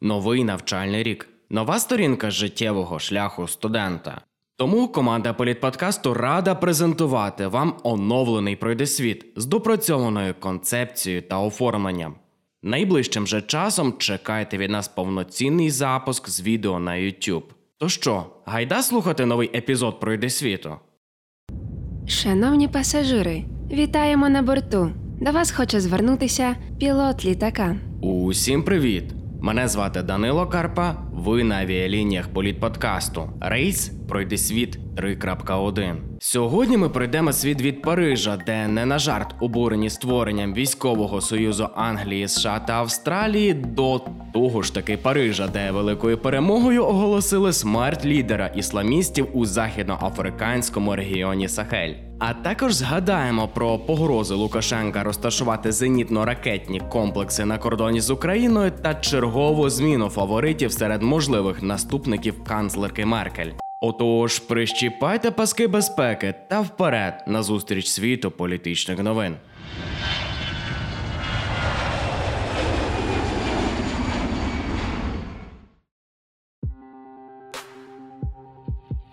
Новий навчальний рік, нова сторінка життєвого шляху студента. Тому команда політподкасту рада презентувати вам оновлений пройдесвіт з допрацьованою концепцією та оформленням. Найближчим же часом чекайте від нас повноцінний запуск з відео на YouTube. То що, гайда слухати новий епізод пройдесвіту? Шановні пасажири, вітаємо на борту. До вас хоче звернутися пілот літака. Усім привіт! Мене звати Данило Карпа. Ви на авіалініях політподкасту. Рейс пройди світ 3.1. Сьогодні ми пройдемо світ від Парижа, де не на жарт обурені створенням військового союзу Англії, США та Австралії, до того ж таки Парижа, де великою перемогою оголосили смерть лідера ісламістів у західноафриканському регіоні Сахель. А також згадаємо про погрози Лукашенка розташувати зенітно-ракетні комплекси на кордоні з Україною та чергову зміну фаворитів серед можливих наступників канцлерки Меркель. Отож, прищіпайте паски безпеки та вперед на зустріч світу політичних новин.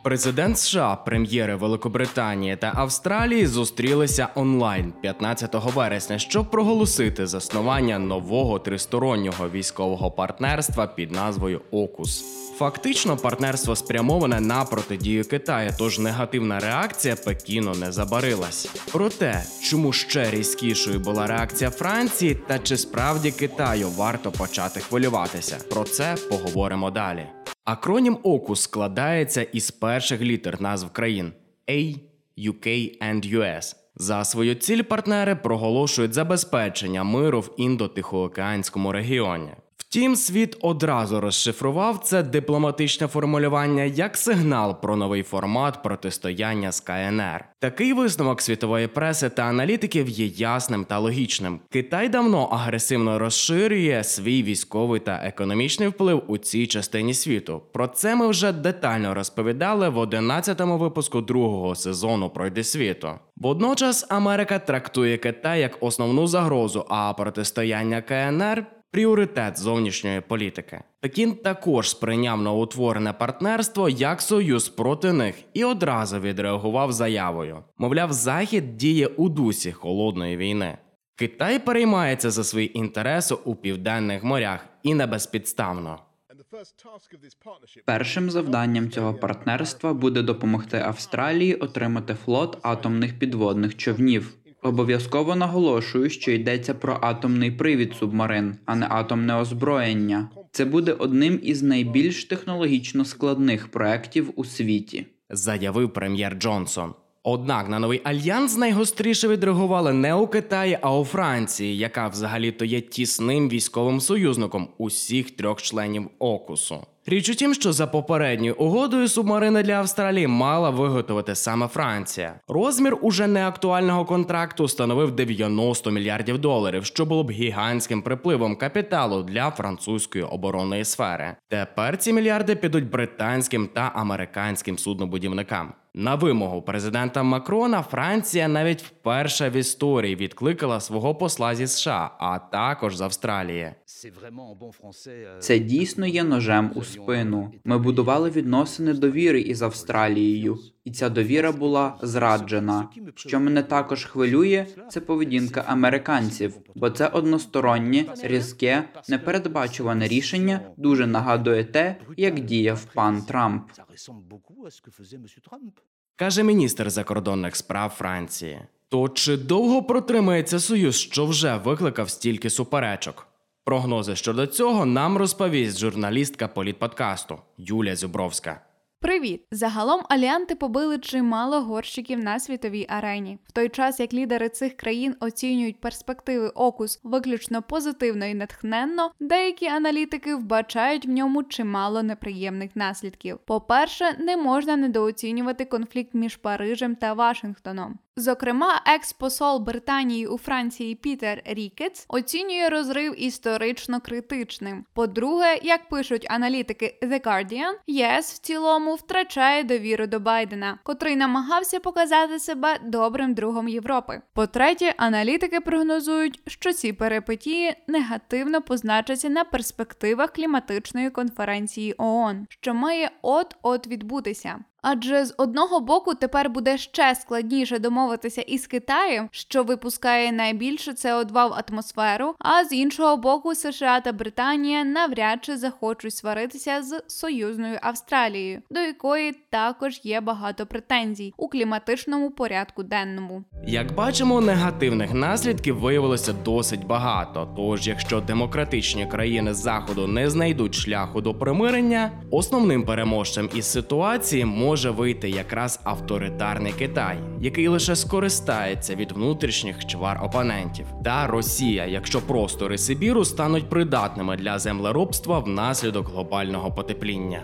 Президент США, прем'єри Великобританії та Австралії зустрілися онлайн 15 вересня, щоб проголосити заснування нового тристороннього військового партнерства під назвою ОКУС. Фактично, партнерство спрямоване на протидію Китаю, тож негативна реакція Пекіну не забарилась. Проте, чому ще різкішою була реакція Франції, та чи справді Китаю варто почати хвилюватися? Про це поговоримо далі. Акронім ОКУС складається із перших літер назв країн A, UK and US. За свою ціль партнери проголошують забезпечення миру в індотихоокеанському регіоні. Втім, світ одразу розшифрував це дипломатичне формулювання як сигнал про новий формат протистояння з КНР. Такий висновок світової преси та аналітиків є ясним та логічним. Китай давно агресивно розширює свій військовий та економічний вплив у цій частині світу. Про це ми вже детально розповідали в 11-му випуску другого сезону Пройди світу. Водночас Америка трактує Китай як основну загрозу, а протистояння КНР пріоритет зовнішньої політики. Пекін також сприйняв новоутворене партнерство як союз проти них і одразу відреагував заявою. Мовляв, Захід діє у дусі холодної війни. Китай переймається за свої інтереси у південних морях і не безпідставно. Першим завданням цього партнерства буде допомогти Австралії отримати флот атомних підводних човнів. Обов'язково наголошую, що йдеться про атомний привід субмарин, а не атомне озброєння. Це буде одним із найбільш технологічно складних проєктів у світі. Заявив прем'єр Джонсон. Однак на новий альянс найгостріше відреагували не у Китаї, а у Франції, яка взагалі-то є тісним військовим союзником усіх трьох членів Окусу. Річ у тім, що за попередньою угодою субмарини для Австралії мала виготовити саме Франція. Розмір уже неактуального контракту становив 90 мільярдів доларів, що було б гігантським припливом капіталу для французької оборонної сфери. Тепер ці мільярди підуть британським та американським суднобудівникам. На вимогу президента Макрона Франція навіть вперше в історії відкликала свого посла зі США, а також з Австралії. Це дійсно є ножем у спину. Ми будували відносини довіри із Австралією, і ця довіра була зраджена. Що мене також хвилює, це поведінка американців, бо це одностороннє, різке, непередбачуване рішення дуже нагадує те, як діяв пан Трамп. Каже міністр закордонних справ Франції. То чи довго протримається союз, що вже викликав стільки суперечок? Прогнози щодо цього нам розповість журналістка політподкасту Юлія Зюбровська. Привіт! Загалом аліанти побили чимало горщиків на світовій арені. В той час як лідери цих країн оцінюють перспективи окус виключно позитивно і натхненно, деякі аналітики вбачають в ньому чимало неприємних наслідків. По-перше, не можна недооцінювати конфлікт між Парижем та Вашингтоном. Зокрема, екс-посол Британії у Франції Пітер Рікетс оцінює розрив історично критичним. По-друге, як пишуть аналітики The Guardian, ЄС в цілому втрачає довіру до Байдена, котрий намагався показати себе добрим другом Європи. По-третє, аналітики прогнозують, що ці перипетії негативно позначаться на перспективах кліматичної конференції ООН, що має от-от відбутися. Адже з одного боку тепер буде ще складніше домовитися із Китаєм, що випускає найбільше СО2 в атмосферу, а з іншого боку, США та Британія навряд чи захочуть сваритися з союзною Австралією, до якої також є багато претензій у кліматичному порядку денному. Як бачимо, негативних наслідків виявилося досить багато. Тож, якщо демократичні країни заходу не знайдуть шляху до примирення, основним переможцем із ситуації може вийти якраз авторитарний Китай, який лише скористається від внутрішніх чвар опонентів, та Росія, якщо простори Сибіру стануть придатними для землеробства внаслідок глобального потепління.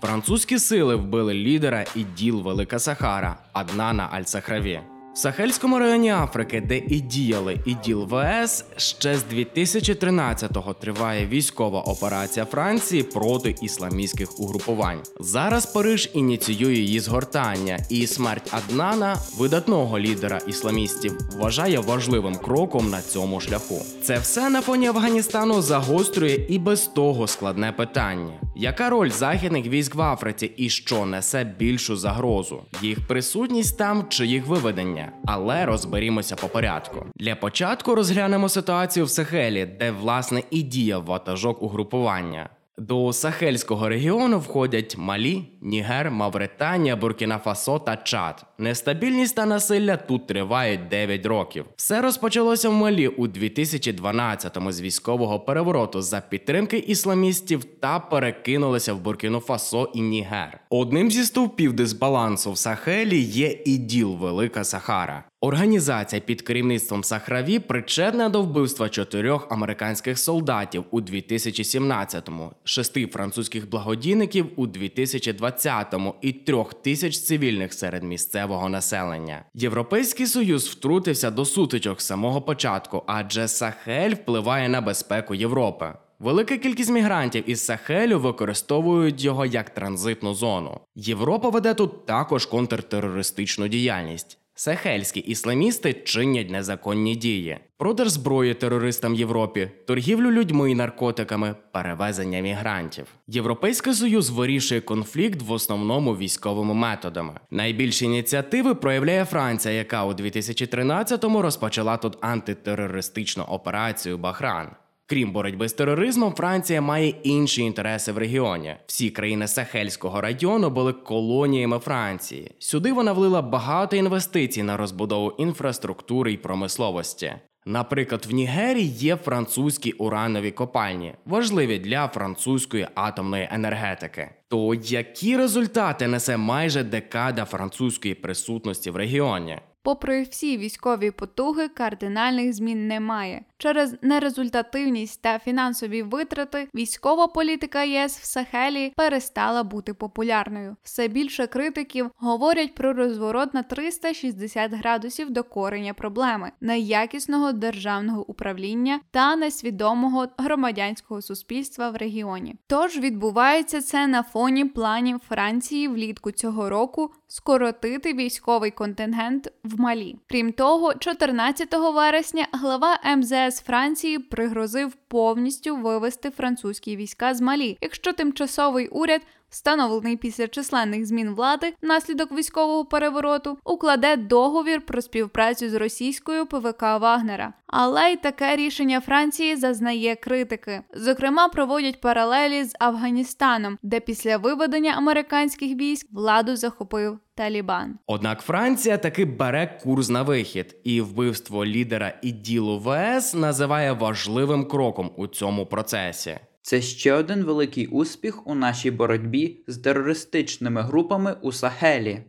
Французькі сили вбили лідера іділ Велика Сахара Аднана Аль-Сахраві. В Сахельському районі Африки, де і діяли іділ ВС, ще з 2013-го триває військова операція Франції проти ісламістських угрупувань. Зараз Париж ініціює її згортання, і смерть Аднана, видатного лідера ісламістів, вважає важливим кроком на цьому шляху. Це все на фоні Афганістану загострює і без того складне питання: яка роль західних військ в Африці і що несе більшу загрозу? Їх присутність там чи їх виведення? Але розберімося по порядку. Для початку розглянемо ситуацію в Сахелі, де власне і діяв ватажок угрупування. До Сахельського регіону входять Малі, Нігер, Мавританія, Буркіна Фасо та Чад. Нестабільність та насилля тут тривають 9 років. Все розпочалося в Малі у 2012-му з військового перевороту за підтримки ісламістів та перекинулося в Буркіну Фасо і Нігер. Одним зі стовпів дисбалансу в Сахелі є і діл Велика Сахара. Організація під керівництвом Сахраві причетна до вбивства чотирьох американських солдатів у 2017-му, шести французьких благодійників у 2020-му і трьох тисяч цивільних серед місцевого населення. Європейський союз втрутився до сутичок з самого початку, адже Сахель впливає на безпеку Європи. Велика кількість мігрантів із Сахелю використовують його як транзитну зону. Європа веде тут також контртерористичну діяльність. Сахельські ісламісти чинять незаконні дії, продаж зброї терористам Європі, торгівлю людьми і наркотиками, перевезення мігрантів. Європейський союз вирішує конфлікт в основному військовими методами. Найбільші ініціативи проявляє Франція, яка у 2013-му розпочала тут антитерористичну операцію Бахран. Крім боротьби з тероризмом, Франція має інші інтереси в регіоні. Всі країни Сахельського району були колоніями Франції. Сюди вона влила багато інвестицій на розбудову інфраструктури і промисловості. Наприклад, в Нігерії є французькі уранові копальні, важливі для французької атомної енергетики. То які результати несе майже декада французької присутності в регіоні? Попри всі військові потуги, кардинальних змін немає. Через нерезультативність та фінансові витрати військова політика ЄС в Сахелі перестала бути популярною. Все більше критиків говорять про розворот на 360 градусів до корення проблеми, неякісного державного управління та несвідомого громадянського суспільства в регіоні. Тож відбувається це на фоні планів Франції влітку цього року скоротити військовий контингент в Малі. Крім того, 14 вересня глава МЗС Франції пригрозив повністю вивести французькі війська з Малі, якщо тимчасовий уряд встановлений після численних змін влади внаслідок військового перевороту, укладе договір про співпрацю з російською ПВК Вагнера. Але й таке рішення Франції зазнає критики. Зокрема, проводять паралелі з Афганістаном, де після виведення американських військ владу захопив. Талібан, однак Франція таки бере курс на вихід, і вбивство лідера іділу ВС називає важливим кроком у цьому процесі. Це ще один великий успіх у нашій боротьбі з терористичними групами у Сахелі.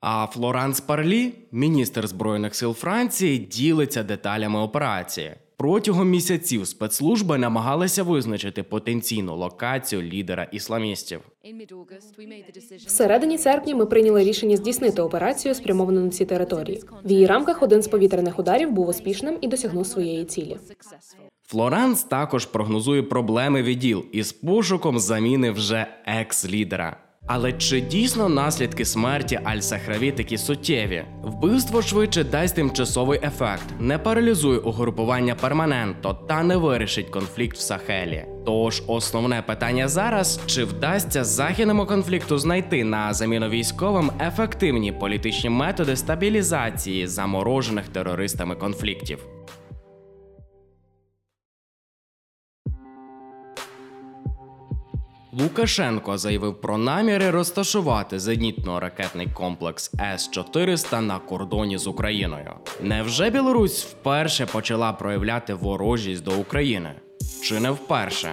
А Флоранс Парлі, міністр збройних сил Франції, ділиться деталями операції. Протягом місяців спецслужби намагалися визначити потенційну локацію лідера ісламістів. Всередині серпня ми прийняли рішення здійснити операцію, спрямовану на ці території. В її рамках один з повітряних ударів був успішним і досягнув своєї цілі. Флоранс також прогнозує проблеми відділ із пошуком заміни вже екс-лідера. Але чи дійсно наслідки смерті Аль-Сахраві такі суттєві? Вбивство швидше дасть тимчасовий ефект, не паралізує угрупування перманентно та не вирішить конфлікт в Сахелі. Тож основне питання зараз: чи вдасться західному конфлікту знайти на заміну військовим ефективні політичні методи стабілізації заморожених терористами конфліктів? Лукашенко заявив про наміри розташувати зенітно-ракетний комплекс С-400 на кордоні з Україною. Невже Білорусь вперше почала проявляти ворожість до України? Чи не вперше?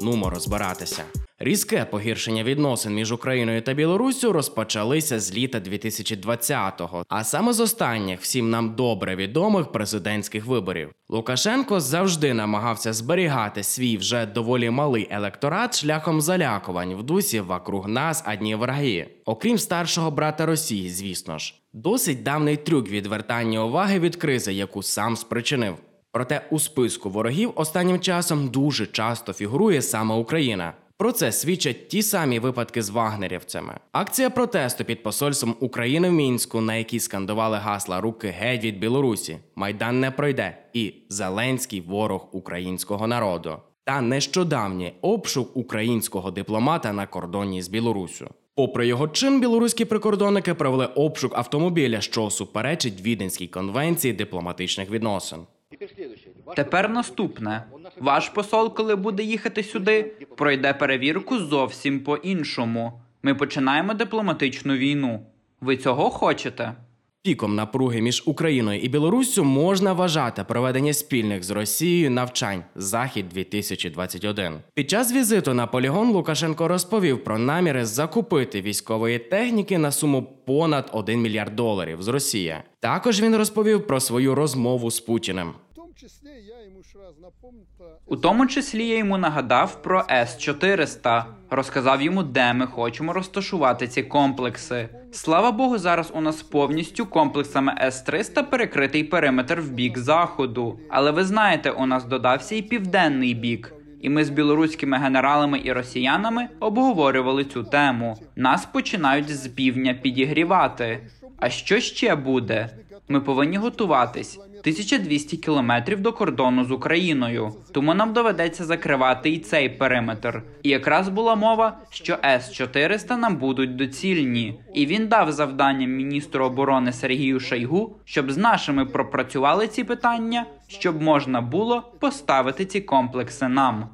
Нумо розбиратися. Різке погіршення відносин між Україною та Білоруссю розпочалися з літа 2020-го, а саме з останніх всім нам добре відомих президентських виборів. Лукашенко завжди намагався зберігати свій вже доволі малий електорат шляхом залякувань в дусі вокруг нас одні враги, окрім старшого брата Росії, звісно ж. Досить давний трюк відвертання уваги від кризи, яку сам спричинив. Проте у списку ворогів останнім часом дуже часто фігурує саме Україна. Про це свідчать ті самі випадки з вагнерівцями. Акція протесту під посольством України в мінську, на якій скандували гасла Руки геть від Білорусі, Майдан не пройде і Зеленський ворог українського народу. Та нещодавній обшук українського дипломата на кордоні з Білоруссю. Попри його чин, білоруські прикордонники провели обшук автомобіля, що суперечить Віденській конвенції дипломатичних відносин. Тепер наступне. Ваш посол, коли буде їхати сюди, пройде перевірку зовсім по-іншому. Ми починаємо дипломатичну війну. Ви цього хочете? Піком напруги між Україною і Білоруссю можна вважати проведення спільних з Росією навчань Захід 2021 Під час візиту на полігон Лукашенко розповів про наміри закупити військової техніки на суму понад 1 мільярд доларів з Росії. Також він розповів про свою розмову з Путіним. У тому числі я йому нагадав про С-400, розказав йому, де ми хочемо розташувати ці комплекси. Слава Богу, зараз у нас повністю комплексами С-300 перекритий периметр в бік заходу. Але ви знаєте, у нас додався і південний бік. І ми з білоруськими генералами і росіянами обговорювали цю тему. Нас починають з півдня підігрівати. А що ще буде? Ми повинні готуватись 1200 кілометрів до кордону з Україною, тому нам доведеться закривати і цей периметр. І якраз була мова, що С-400 нам будуть доцільні, і він дав завдання міністру оборони Сергію Шайгу, щоб з нашими пропрацювали ці питання, щоб можна було поставити ці комплекси нам.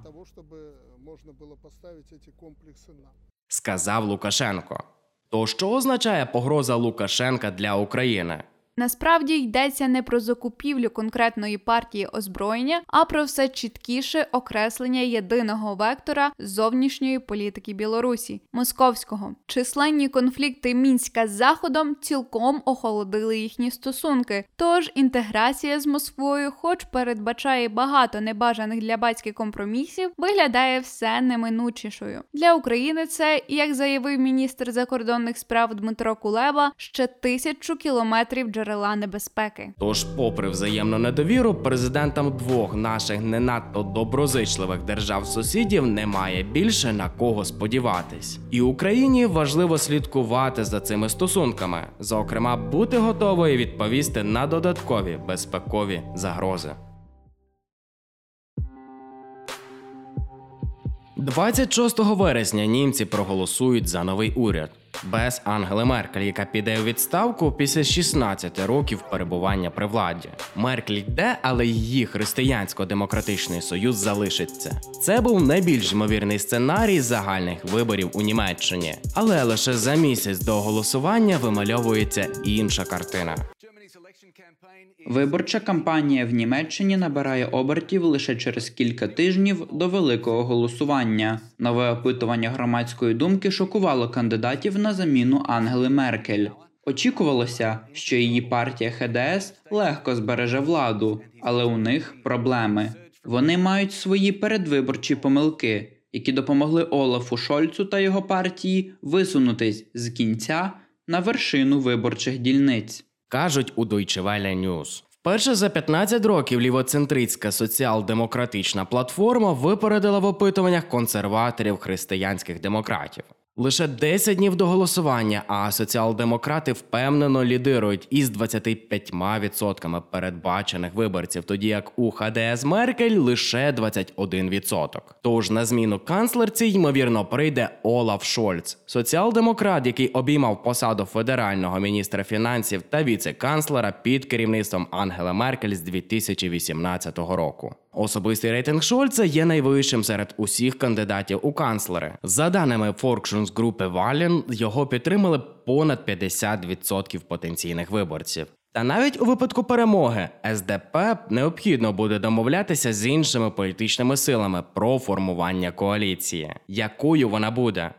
Сказав Лукашенко. То що означає погроза Лукашенка для України? Насправді йдеться не про закупівлю конкретної партії озброєння, а про все чіткіше окреслення єдиного вектора зовнішньої політики Білорусі московського. Численні конфлікти мінська з заходом цілком охолодили їхні стосунки. Тож інтеграція з Москвою, хоч передбачає багато небажаних для батьки компромісів, виглядає все неминучішою для України. Це як заявив міністр закордонних справ Дмитро Кулеба, ще тисячу кілометрів джерел джерела небезпеки. Тож, попри взаємну недовіру, президентам двох наших не надто доброзичливих держав-сусідів немає більше на кого сподіватись. І Україні важливо слідкувати за цими стосунками, зокрема, бути готовою відповісти на додаткові безпекові загрози. 26 вересня німці проголосують за новий уряд без Ангели Меркель, яка піде у відставку після 16 років перебування при владі. Меркель йде, але її християнсько-демократичний союз залишиться. Це був найбільш ймовірний сценарій загальних виборів у Німеччині, але лише за місяць до голосування вимальовується інша картина. Виборча кампанія в Німеччині набирає обертів лише через кілька тижнів до великого голосування. Нове опитування громадської думки шокувало кандидатів на заміну Ангели Меркель. Очікувалося, що її партія ХДС легко збереже владу, але у них проблеми. Вони мають свої передвиборчі помилки, які допомогли Олафу Шольцу та його партії висунутись з кінця на вершину виборчих дільниць. Кажуть у Deutsche Welle News. Вперше за 15 років лівоцентристська соціал-демократична платформа випередила в опитуваннях консерваторів християнських демократів. Лише 10 днів до голосування, а соціал-демократи впевнено лідирують із 25% передбачених виборців, тоді як у ХДС Меркель лише 21%. Тож на зміну канцлерці ймовірно прийде Олаф Шольц, соціал-демократ, який обіймав посаду федерального міністра фінансів та віце-канцлера під керівництвом Ангела Меркель з 2018 року. Особистий рейтинг Шольца є найвищим серед усіх кандидатів у канцлери. За даними форкшунс-групи Вален, його підтримали понад 50% потенційних виборців. Та навіть у випадку перемоги СДП необхідно буде домовлятися з іншими політичними силами про формування коаліції. Якою вона буде?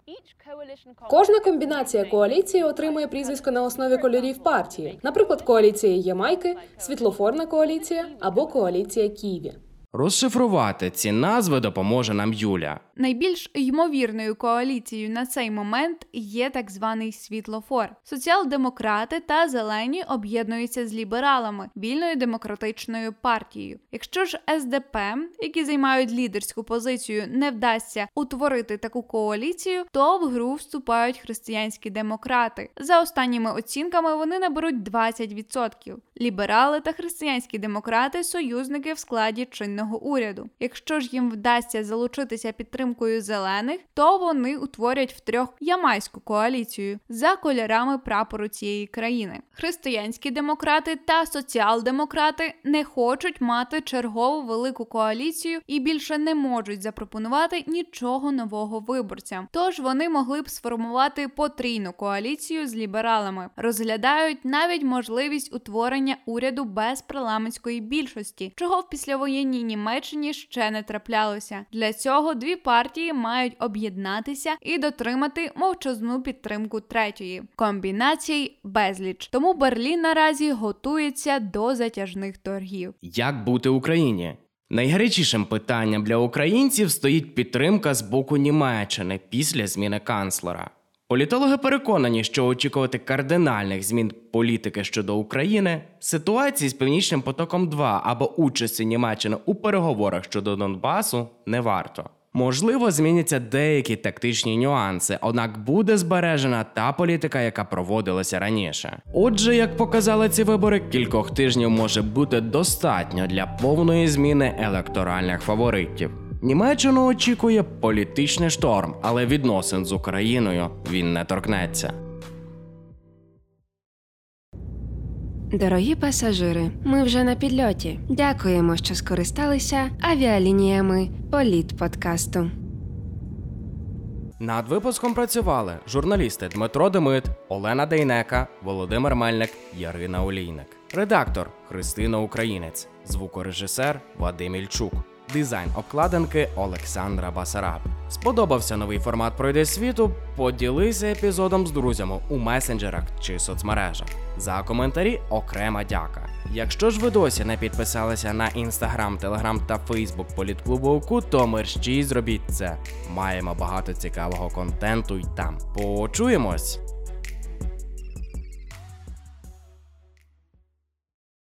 Кожна комбінація коаліції отримує прізвисько на основі кольорів партії, наприклад, коаліція Ямайки, світлофорна коаліція або коаліція Ківі. Розшифрувати ці назви допоможе нам Юля. Найбільш ймовірною коаліцією на цей момент є так званий світлофор. Соціал-демократи та зелені об'єднуються з лібералами, вільною демократичною партією. Якщо ж СДП, які займають лідерську позицію, не вдасться утворити таку коаліцію, то в гру вступають християнські демократи. За останніми оцінками вони наберуть 20%. Ліберали та християнські демократи союзники в складі чинного уряду. Якщо ж їм вдасться залучитися підтримкою зелених, то вони утворять втрьох ямайську коаліцію за кольорами прапору цієї країни. Християнські демократи та соціал-демократи не хочуть мати чергову велику коаліцію і більше не можуть запропонувати нічого нового виборцям. Тож вони могли б сформувати потрійну коаліцію з лібералами, розглядають навіть можливість утворення уряду без парламентської більшості, чого в післявоєнній Німеччині ще не траплялося. Для цього дві партії мають об'єднатися і дотримати мовчазну підтримку третьої. Комбінацій безліч. Тому Берлін наразі готується до затяжних торгів. Як бути Україні? Найгарячішим питанням для українців стоїть підтримка з боку Німеччини після зміни канцлера. Політологи переконані, що очікувати кардинальних змін політики щодо України, ситуації з північним потоком 2 або участі Німеччини у переговорах щодо Донбасу не варто. Можливо, зміняться деякі тактичні нюанси, однак буде збережена та політика, яка проводилася раніше. Отже, як показали ці вибори, кількох тижнів може бути достатньо для повної зміни електоральних фаворитів. Німеччину очікує політичний шторм, але відносин з Україною він не торкнеться. Дорогі пасажири, ми вже на підльоті. Дякуємо, що скористалися авіалініями Політ подкасту. Над випуском працювали журналісти Дмитро Демит, Олена Дейнека, Володимир Мельник, Ярина Олійник, редактор Христина Українець, звукорежисер Вадим Ільчук. Дизайн обкладинки Олександра Басараб. Сподобався новий формат пройде світу. Поділися епізодом з друзями у месенджерах чи соцмережах. За коментарі окрема дяка. Якщо ж ви досі не підписалися на інстаграм, телеграм та фейсбук політклубу УКУ, то мерщій зробіть це. Маємо багато цікавого контенту й там. Почуємось!